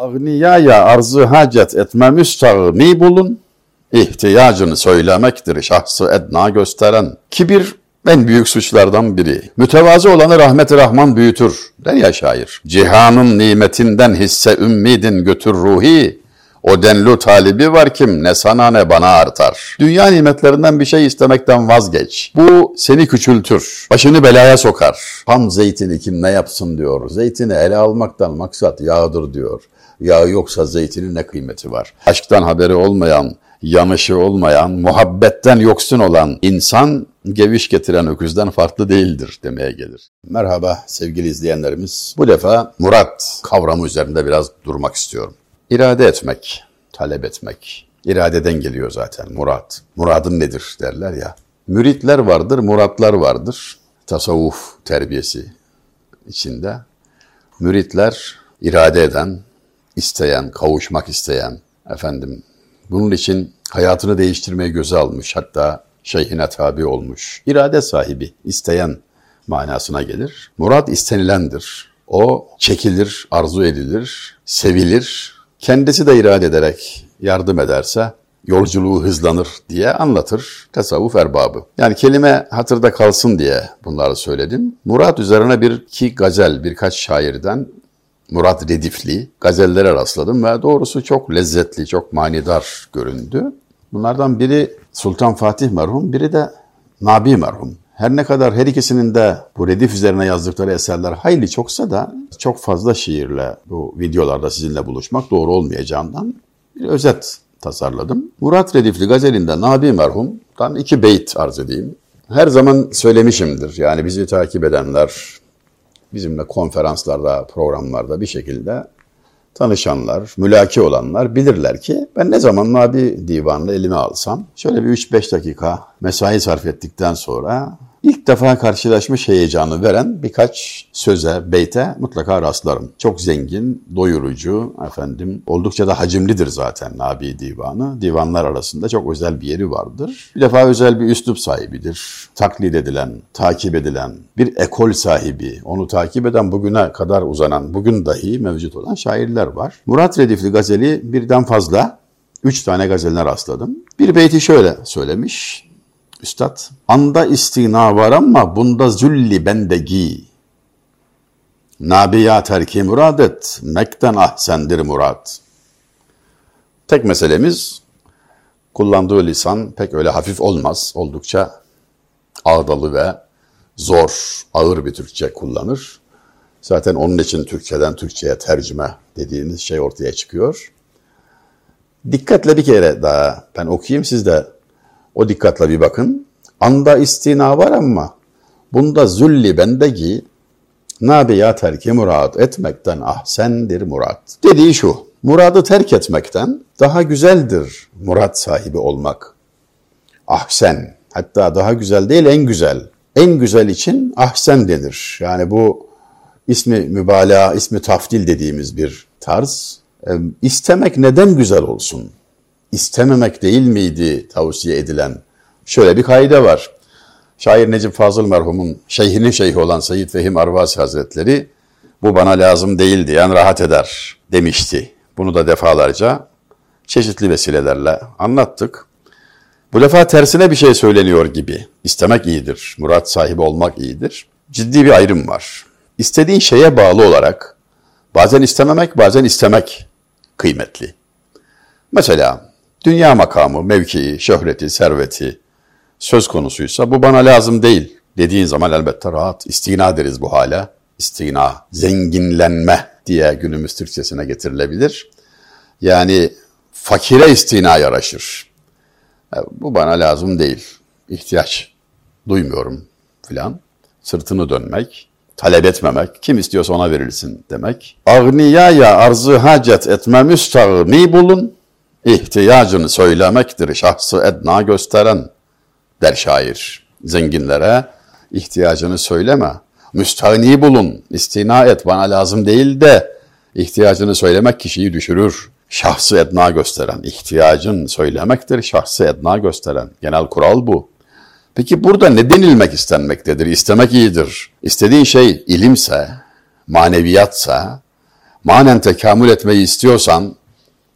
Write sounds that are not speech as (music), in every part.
Agniyaya arzı hacet etme müstağni bulun. İhtiyacını söylemektir şahsı edna gösteren. Kibir en büyük suçlardan biri. Mütevazı olanı rahmet-i rahman büyütür der ya şair. Cihanın nimetinden hisse ümmidin götür ruhi. O denli talibi var kim ne sana ne bana artar. Dünya nimetlerinden bir şey istemekten vazgeç. Bu seni küçültür. Başını belaya sokar. Ham zeytini kim ne yapsın diyor. Zeytini ele almaktan maksat yağdır diyor. Yağ yoksa zeytinin ne kıymeti var? Aşktan haberi olmayan, yanışı olmayan, muhabbetten yoksun olan insan geviş getiren öküzden farklı değildir demeye gelir. Merhaba sevgili izleyenlerimiz. Bu defa murat kavramı üzerinde biraz durmak istiyorum. İrade etmek, talep etmek. İradeden geliyor zaten murat. Muradın nedir derler ya. Müritler vardır, muratlar vardır. Tasavvuf terbiyesi içinde. Müritler irade eden, isteyen, kavuşmak isteyen, efendim bunun için hayatını değiştirmeyi göze almış, hatta şeyhine tabi olmuş. İrade sahibi, isteyen manasına gelir. Murad istenilendir. O çekilir, arzu edilir, sevilir. Kendisi de irade ederek yardım ederse yolculuğu hızlanır diye anlatır tasavvuf erbabı. Yani kelime hatırda kalsın diye bunları söyledim. Murat üzerine bir iki gazel birkaç şairden Murat Redifli gazellere rastladım ve doğrusu çok lezzetli, çok manidar göründü. Bunlardan biri Sultan Fatih merhum, biri de Nabi merhum. Her ne kadar her ikisinin de bu redif üzerine yazdıkları eserler hayli çoksa da çok fazla şiirle bu videolarda sizinle buluşmak doğru olmayacağından bir özet tasarladım. Murat Redifli gazelinde Nabi merhumdan iki beyt arz edeyim. Her zaman söylemişimdir. Yani bizi takip edenler, bizimle konferanslarda, programlarda bir şekilde tanışanlar, mülaki olanlar bilirler ki ben ne zaman Nabi divanını elime alsam şöyle bir 3-5 dakika mesai sarf ettikten sonra ilk defa karşılaşmış heyecanı veren birkaç söze, beyte mutlaka rastlarım. Çok zengin, doyurucu, efendim oldukça da hacimlidir zaten Nabi Divanı. Divanlar arasında çok özel bir yeri vardır. Bir defa özel bir üslup sahibidir. Taklit edilen, takip edilen, bir ekol sahibi, onu takip eden bugüne kadar uzanan, bugün dahi mevcut olan şairler var. Murat Redifli gazeli birden fazla, üç tane gazeline rastladım. Bir beyti şöyle söylemiş. Üstad, anda istina var ama bunda zülli bendegi. Nabiya terki muradet, mekten ahsendir murat. Tek meselemiz, kullandığı lisan pek öyle hafif olmaz. Oldukça ağdalı ve zor, ağır bir Türkçe kullanır. Zaten onun için Türkçeden Türkçe'ye tercüme dediğiniz şey ortaya çıkıyor. Dikkatle bir kere daha ben okuyayım siz de o dikkatle bir bakın. Anda istina var ama bunda zulli bendeki nabiya terki murad etmekten ahsendir murat. Dediği şu, muradı terk etmekten daha güzeldir murat sahibi olmak. Ahsen, hatta daha güzel değil en güzel. En güzel için ahsen denir. Yani bu ismi mübalağa, ismi tafdil dediğimiz bir tarz. E, istemek neden güzel olsun? İstememek değil miydi tavsiye edilen? Şöyle bir kaide var. Şair Necip Fazıl merhumun şeyhinin şeyhi olan Seyyid Fehim Arvasi Hazretleri bu bana lazım değil diyen rahat eder demişti. Bunu da defalarca çeşitli vesilelerle anlattık. Bu defa tersine bir şey söyleniyor gibi. İstemek iyidir, murat sahibi olmak iyidir. Ciddi bir ayrım var. İstediğin şeye bağlı olarak bazen istememek, bazen istemek kıymetli. Mesela dünya makamı, mevkii, şöhreti, serveti söz konusuysa bu bana lazım değil dediğin zaman elbette rahat istina deriz bu hale. İstina, zenginlenme diye günümüz Türkçesine getirilebilir. Yani fakire istina yaraşır. E, bu bana lazım değil. İhtiyaç duymuyorum filan. Sırtını dönmek, talep etmemek, kim istiyorsa ona verilsin demek. Agniyaya arzı hacet etme müstağni bulun, ihtiyacını söylemektir şahsı edna gösteren der şair. Zenginlere ihtiyacını söyleme, müstahni bulun, istina et bana lazım değil de ihtiyacını söylemek kişiyi düşürür. Şahsı edna gösteren, ihtiyacın söylemektir şahsı edna gösteren. Genel kural bu. Peki burada ne denilmek istenmektedir? İstemek iyidir. İstediğin şey ilimse, maneviyatsa, manen tekamül etmeyi istiyorsan,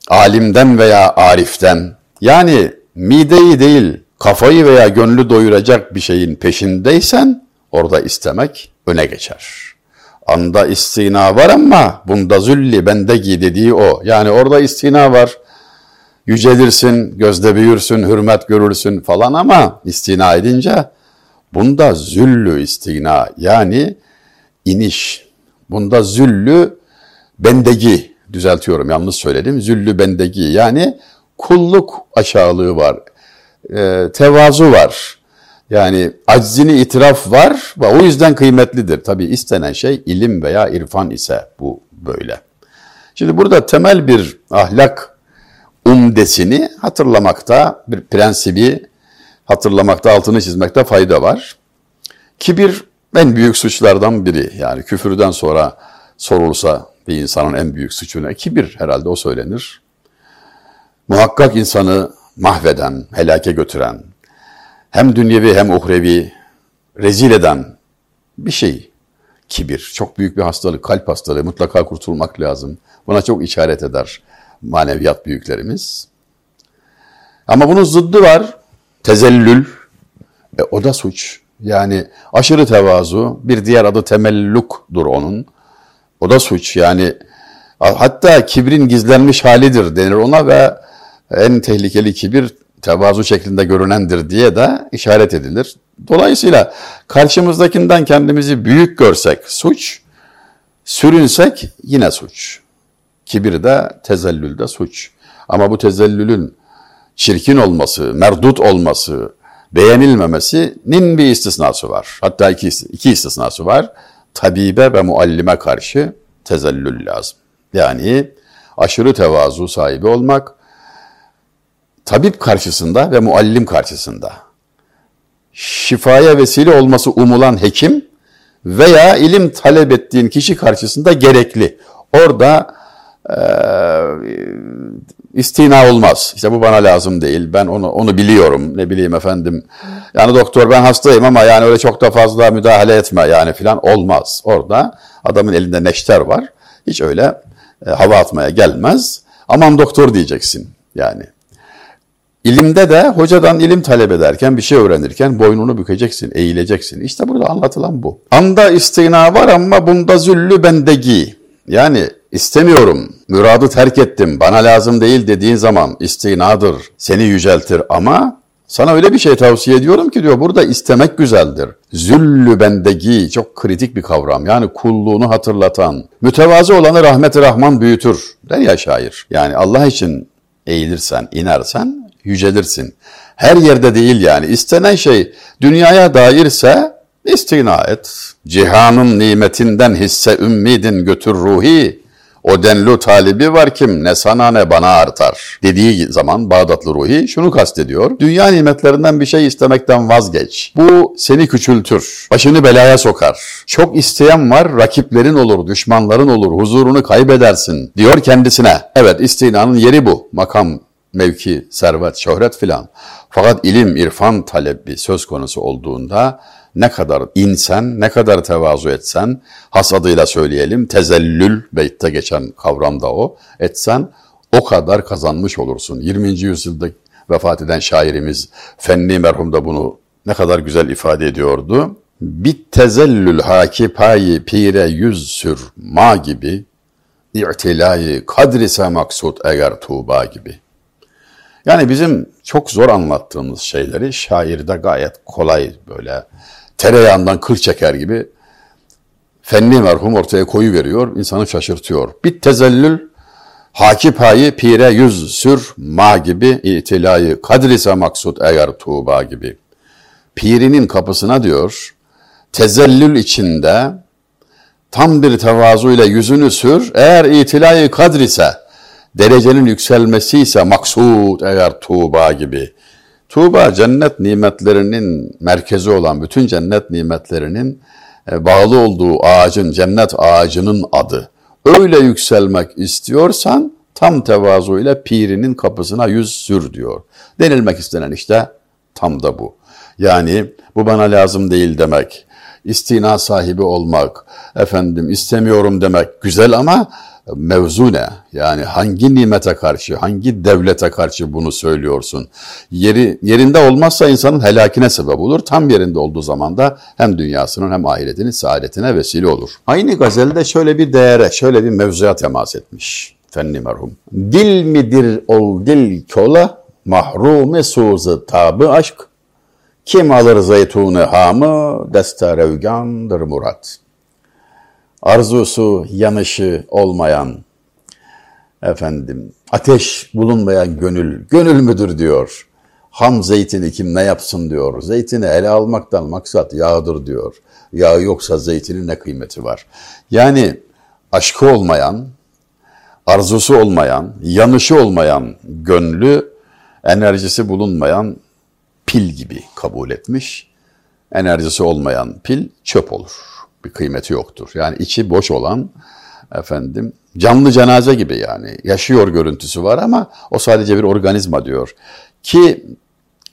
alimden veya ariften, yani mideyi değil, kafayı veya gönlü doyuracak bir şeyin peşindeysen, orada istemek öne geçer. Anda istina var ama bunda zülli bendegi dediği o. Yani orada istina var. Yücelirsin, gözde büyürsün, hürmet görürsün falan ama istina edince bunda züllü istina yani iniş. Bunda züllü bendegi düzeltiyorum yanlış söyledim. Züllü bendegi yani kulluk aşağılığı var. E, tevazu var. Yani aczini itiraf var ve o yüzden kıymetlidir. Tabi istenen şey ilim veya irfan ise bu böyle. Şimdi burada temel bir ahlak umdesini hatırlamakta, bir prensibi hatırlamakta, altını çizmekte fayda var. Kibir en büyük suçlardan biri. Yani küfürden sonra sorulsa bir insanın en büyük suçu ne? Kibir herhalde o söylenir. Muhakkak insanı mahveden, helake götüren, hem dünyevi hem uhrevi rezil eden bir şey. Kibir. Çok büyük bir hastalık, kalp hastalığı. Mutlaka kurtulmak lazım. Buna çok işaret eder maneviyat büyüklerimiz. Ama bunun zıddı var. Tezellül. E, o da suç. Yani aşırı tevazu, bir diğer adı temellukdur onun. O da suç. Yani hatta kibrin gizlenmiş halidir denir ona ve en tehlikeli kibir tevazu şeklinde görünendir diye de işaret edilir. Dolayısıyla karşımızdakinden kendimizi büyük görsek suç, sürünsek yine suç. Kibir de tezellül suç. Ama bu tezellülün çirkin olması, merdut olması, beğenilmemesinin bir istisnası var. Hatta iki, iki istisnası var. Tabibe ve muallime karşı tezellül lazım. Yani aşırı tevazu sahibi olmak, tabip karşısında ve muallim karşısında şifaya vesile olması umulan hekim veya ilim talep ettiğin kişi karşısında gerekli. Orada e, istina olmaz. İşte bu bana lazım değil. Ben onu onu biliyorum. Ne bileyim efendim. Yani doktor ben hastayım ama yani öyle çok da fazla müdahale etme yani filan olmaz. Orada adamın elinde neşter var. Hiç öyle e, hava atmaya gelmez. Aman doktor diyeceksin yani. İlimde de hocadan ilim talep ederken, bir şey öğrenirken boynunu bükeceksin, eğileceksin. İşte burada anlatılan bu. Anda istina var ama bunda züllü bendegi. Yani istemiyorum, müradı terk ettim, bana lazım değil dediğin zaman istinadır, seni yüceltir ama sana öyle bir şey tavsiye ediyorum ki diyor burada istemek güzeldir. Züllü bendegi çok kritik bir kavram. Yani kulluğunu hatırlatan. Mütevazı olanı rahmet-i rahman büyütür der ya şair. Yani Allah için eğilirsen, inersen yücelirsin. Her yerde değil yani. İstenen şey dünyaya dairse istina et. Cihanın nimetinden hisse ümmidin götür ruhi. O denlu talibi var kim ne sana ne bana artar. Dediği zaman Bağdatlı Ruhi şunu kastediyor. Dünya nimetlerinden bir şey istemekten vazgeç. Bu seni küçültür. Başını belaya sokar. Çok isteyen var rakiplerin olur, düşmanların olur, huzurunu kaybedersin diyor kendisine. Evet istinanın yeri bu. Makam mevki, servet, şöhret filan. Fakat ilim, irfan talebi söz konusu olduğunda ne kadar insen, ne kadar tevazu etsen, hasadıyla söyleyelim, tezellül, beytte geçen kavram da o, etsen o kadar kazanmış olursun. 20. yüzyılda vefat eden şairimiz Fenni merhum da bunu ne kadar güzel ifade ediyordu. Bit tezellül haki payi pire yüz sür ma gibi, i'tilayı kadrise maksut eğer tuğba gibi. Yani bizim çok zor anlattığımız şeyleri şairde gayet kolay böyle tereyağından kır çeker gibi fenni merhum ortaya koyu veriyor, insanı şaşırtıyor. Bir tezellül haki payı pire yüz sür ma gibi itilayı kadrise maksut eğer tuğba gibi. Pirinin kapısına diyor, tezellül içinde tam bir tevazuyla yüzünü sür, eğer itilayı kadrise derecenin yükselmesi ise maksud eğer Tuğba gibi. Tuğba cennet nimetlerinin merkezi olan bütün cennet nimetlerinin e, bağlı olduğu ağacın, cennet ağacının adı. Öyle yükselmek istiyorsan tam tevazuyla pirinin kapısına yüz sür diyor. Denilmek istenen işte tam da bu. Yani bu bana lazım değil demek, istina sahibi olmak, efendim istemiyorum demek güzel ama mevzu ne? Yani hangi nimete karşı, hangi devlete karşı bunu söylüyorsun? Yeri yerinde olmazsa insanın helakine sebep olur. Tam yerinde olduğu zaman da hem dünyasının hem ahiretinin saadetine vesile olur. Aynı gazelde şöyle bir değere, şöyle bir mevzuya temas etmiş. Fenni merhum. Dil midir ol dil kola, mahrume suzu tabı aşk. Kim alır zeytunu hamı, desta revgandır murat arzusu, yanışı olmayan, efendim, ateş bulunmayan gönül, gönül müdür diyor. Ham zeytini kim ne yapsın diyor. Zeytini ele almaktan maksat yağdır diyor. Yağ yoksa zeytinin ne kıymeti var? Yani aşkı olmayan, arzusu olmayan, yanışı olmayan gönlü, enerjisi bulunmayan pil gibi kabul etmiş. Enerjisi olmayan pil çöp olur bir kıymeti yoktur. Yani içi boş olan efendim canlı cenaze gibi yani yaşıyor görüntüsü var ama o sadece bir organizma diyor. Ki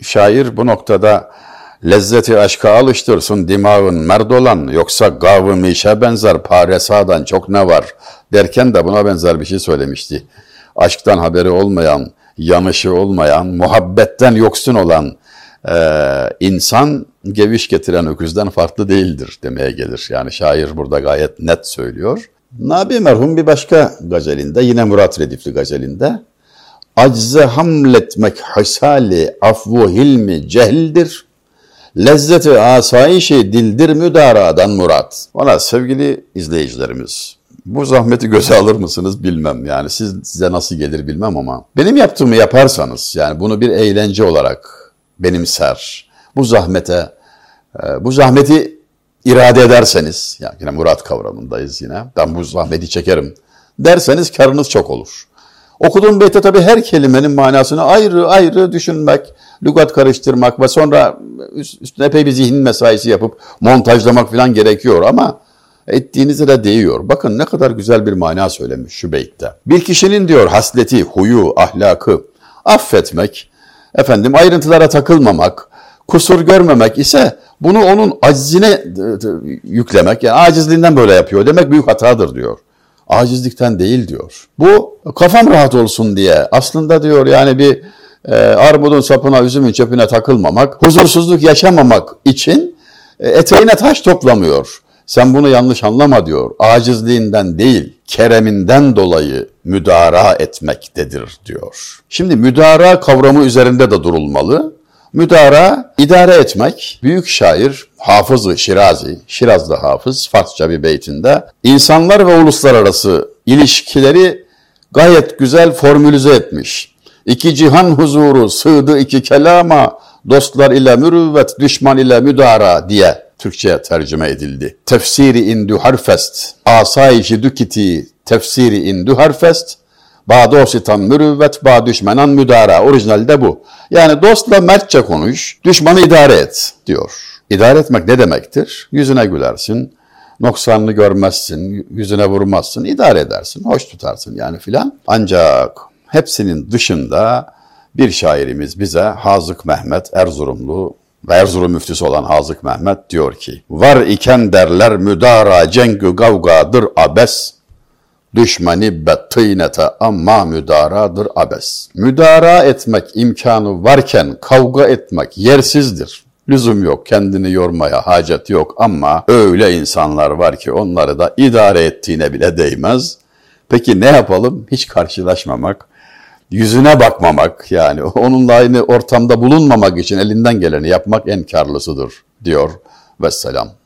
şair bu noktada lezzeti aşka alıştırsın dimağın merdolan yoksa gavı mişe benzer pare sağdan çok ne var derken de buna benzer bir şey söylemişti. Aşktan haberi olmayan, yanışı olmayan, muhabbetten yoksun olan e, insan geviş getiren öküzden farklı değildir demeye gelir. Yani şair burada gayet net söylüyor. Nabi merhum bir başka gazelinde yine Murat Redifli gazelinde acze hamletmek hasali afvu hilmi cehildir. Lezzeti asayişi dildir müdaradan murat. Valla sevgili izleyicilerimiz bu zahmeti göze alır mısınız bilmem. Yani siz, size nasıl gelir bilmem ama benim yaptığımı yaparsanız yani bunu bir eğlence olarak benimser. Bu zahmete, e, bu zahmeti irade ederseniz, yani yine murat kavramındayız yine, ben bu zahmeti çekerim derseniz karınız çok olur. Okuduğum beyte tabii her kelimenin manasını ayrı ayrı düşünmek, lügat karıştırmak ve sonra üstüne epey bir zihin mesaisi yapıp montajlamak falan gerekiyor ama ettiğinize de değiyor. Bakın ne kadar güzel bir mana söylemiş şu beytte. Bir kişinin diyor hasleti, huyu, ahlakı affetmek, efendim ayrıntılara takılmamak, kusur görmemek ise bunu onun acizine e, yüklemek, yani acizliğinden böyle yapıyor demek büyük hatadır diyor. Acizlikten değil diyor. Bu kafam rahat olsun diye aslında diyor yani bir e, armudun sapına, üzümün çöpüne takılmamak, huzursuzluk yaşamamak için e, eteğine taş toplamıyor. Sen bunu yanlış anlama diyor. Acizliğinden değil, kereminden dolayı müdara etmektedir diyor. Şimdi müdara kavramı üzerinde de durulmalı. Müdara, idare etmek, büyük şair Hafız-ı Şirazi, Şirazlı Hafız, Farsça bir beytinde insanlar ve uluslararası ilişkileri gayet güzel formülize etmiş. İki cihan huzuru sığdı iki kelama, dostlar ile mürüvvet, düşman ile müdara diye Türkçe'ye tercüme edildi. Tefsiri indü harfest, asayişi dükiti tefsiri indü harfest, ba dositan mürüvvet, ba düşmenan müdara. Orijinalde bu. Yani dostla mertçe konuş, düşmanı idare et diyor. İdare etmek ne demektir? Yüzüne gülersin, noksanını görmezsin, yüzüne vurmazsın, idare edersin, hoş tutarsın yani filan. Ancak hepsinin dışında bir şairimiz bize Hazık Mehmet Erzurumlu ve Erzurum müftüsü olan Hazık Mehmet diyor ki, Var iken derler müdara cengü gavgadır abes, düşmani bettînete amma müdaradır abes. Müdara etmek imkanı varken kavga etmek yersizdir. Lüzum yok, kendini yormaya hacet yok ama öyle insanlar var ki onları da idare ettiğine bile değmez. Peki ne yapalım? Hiç karşılaşmamak, yüzüne bakmamak yani (laughs) onunla aynı ortamda bulunmamak için elinden geleni yapmak en karlısıdır diyor. Vesselam.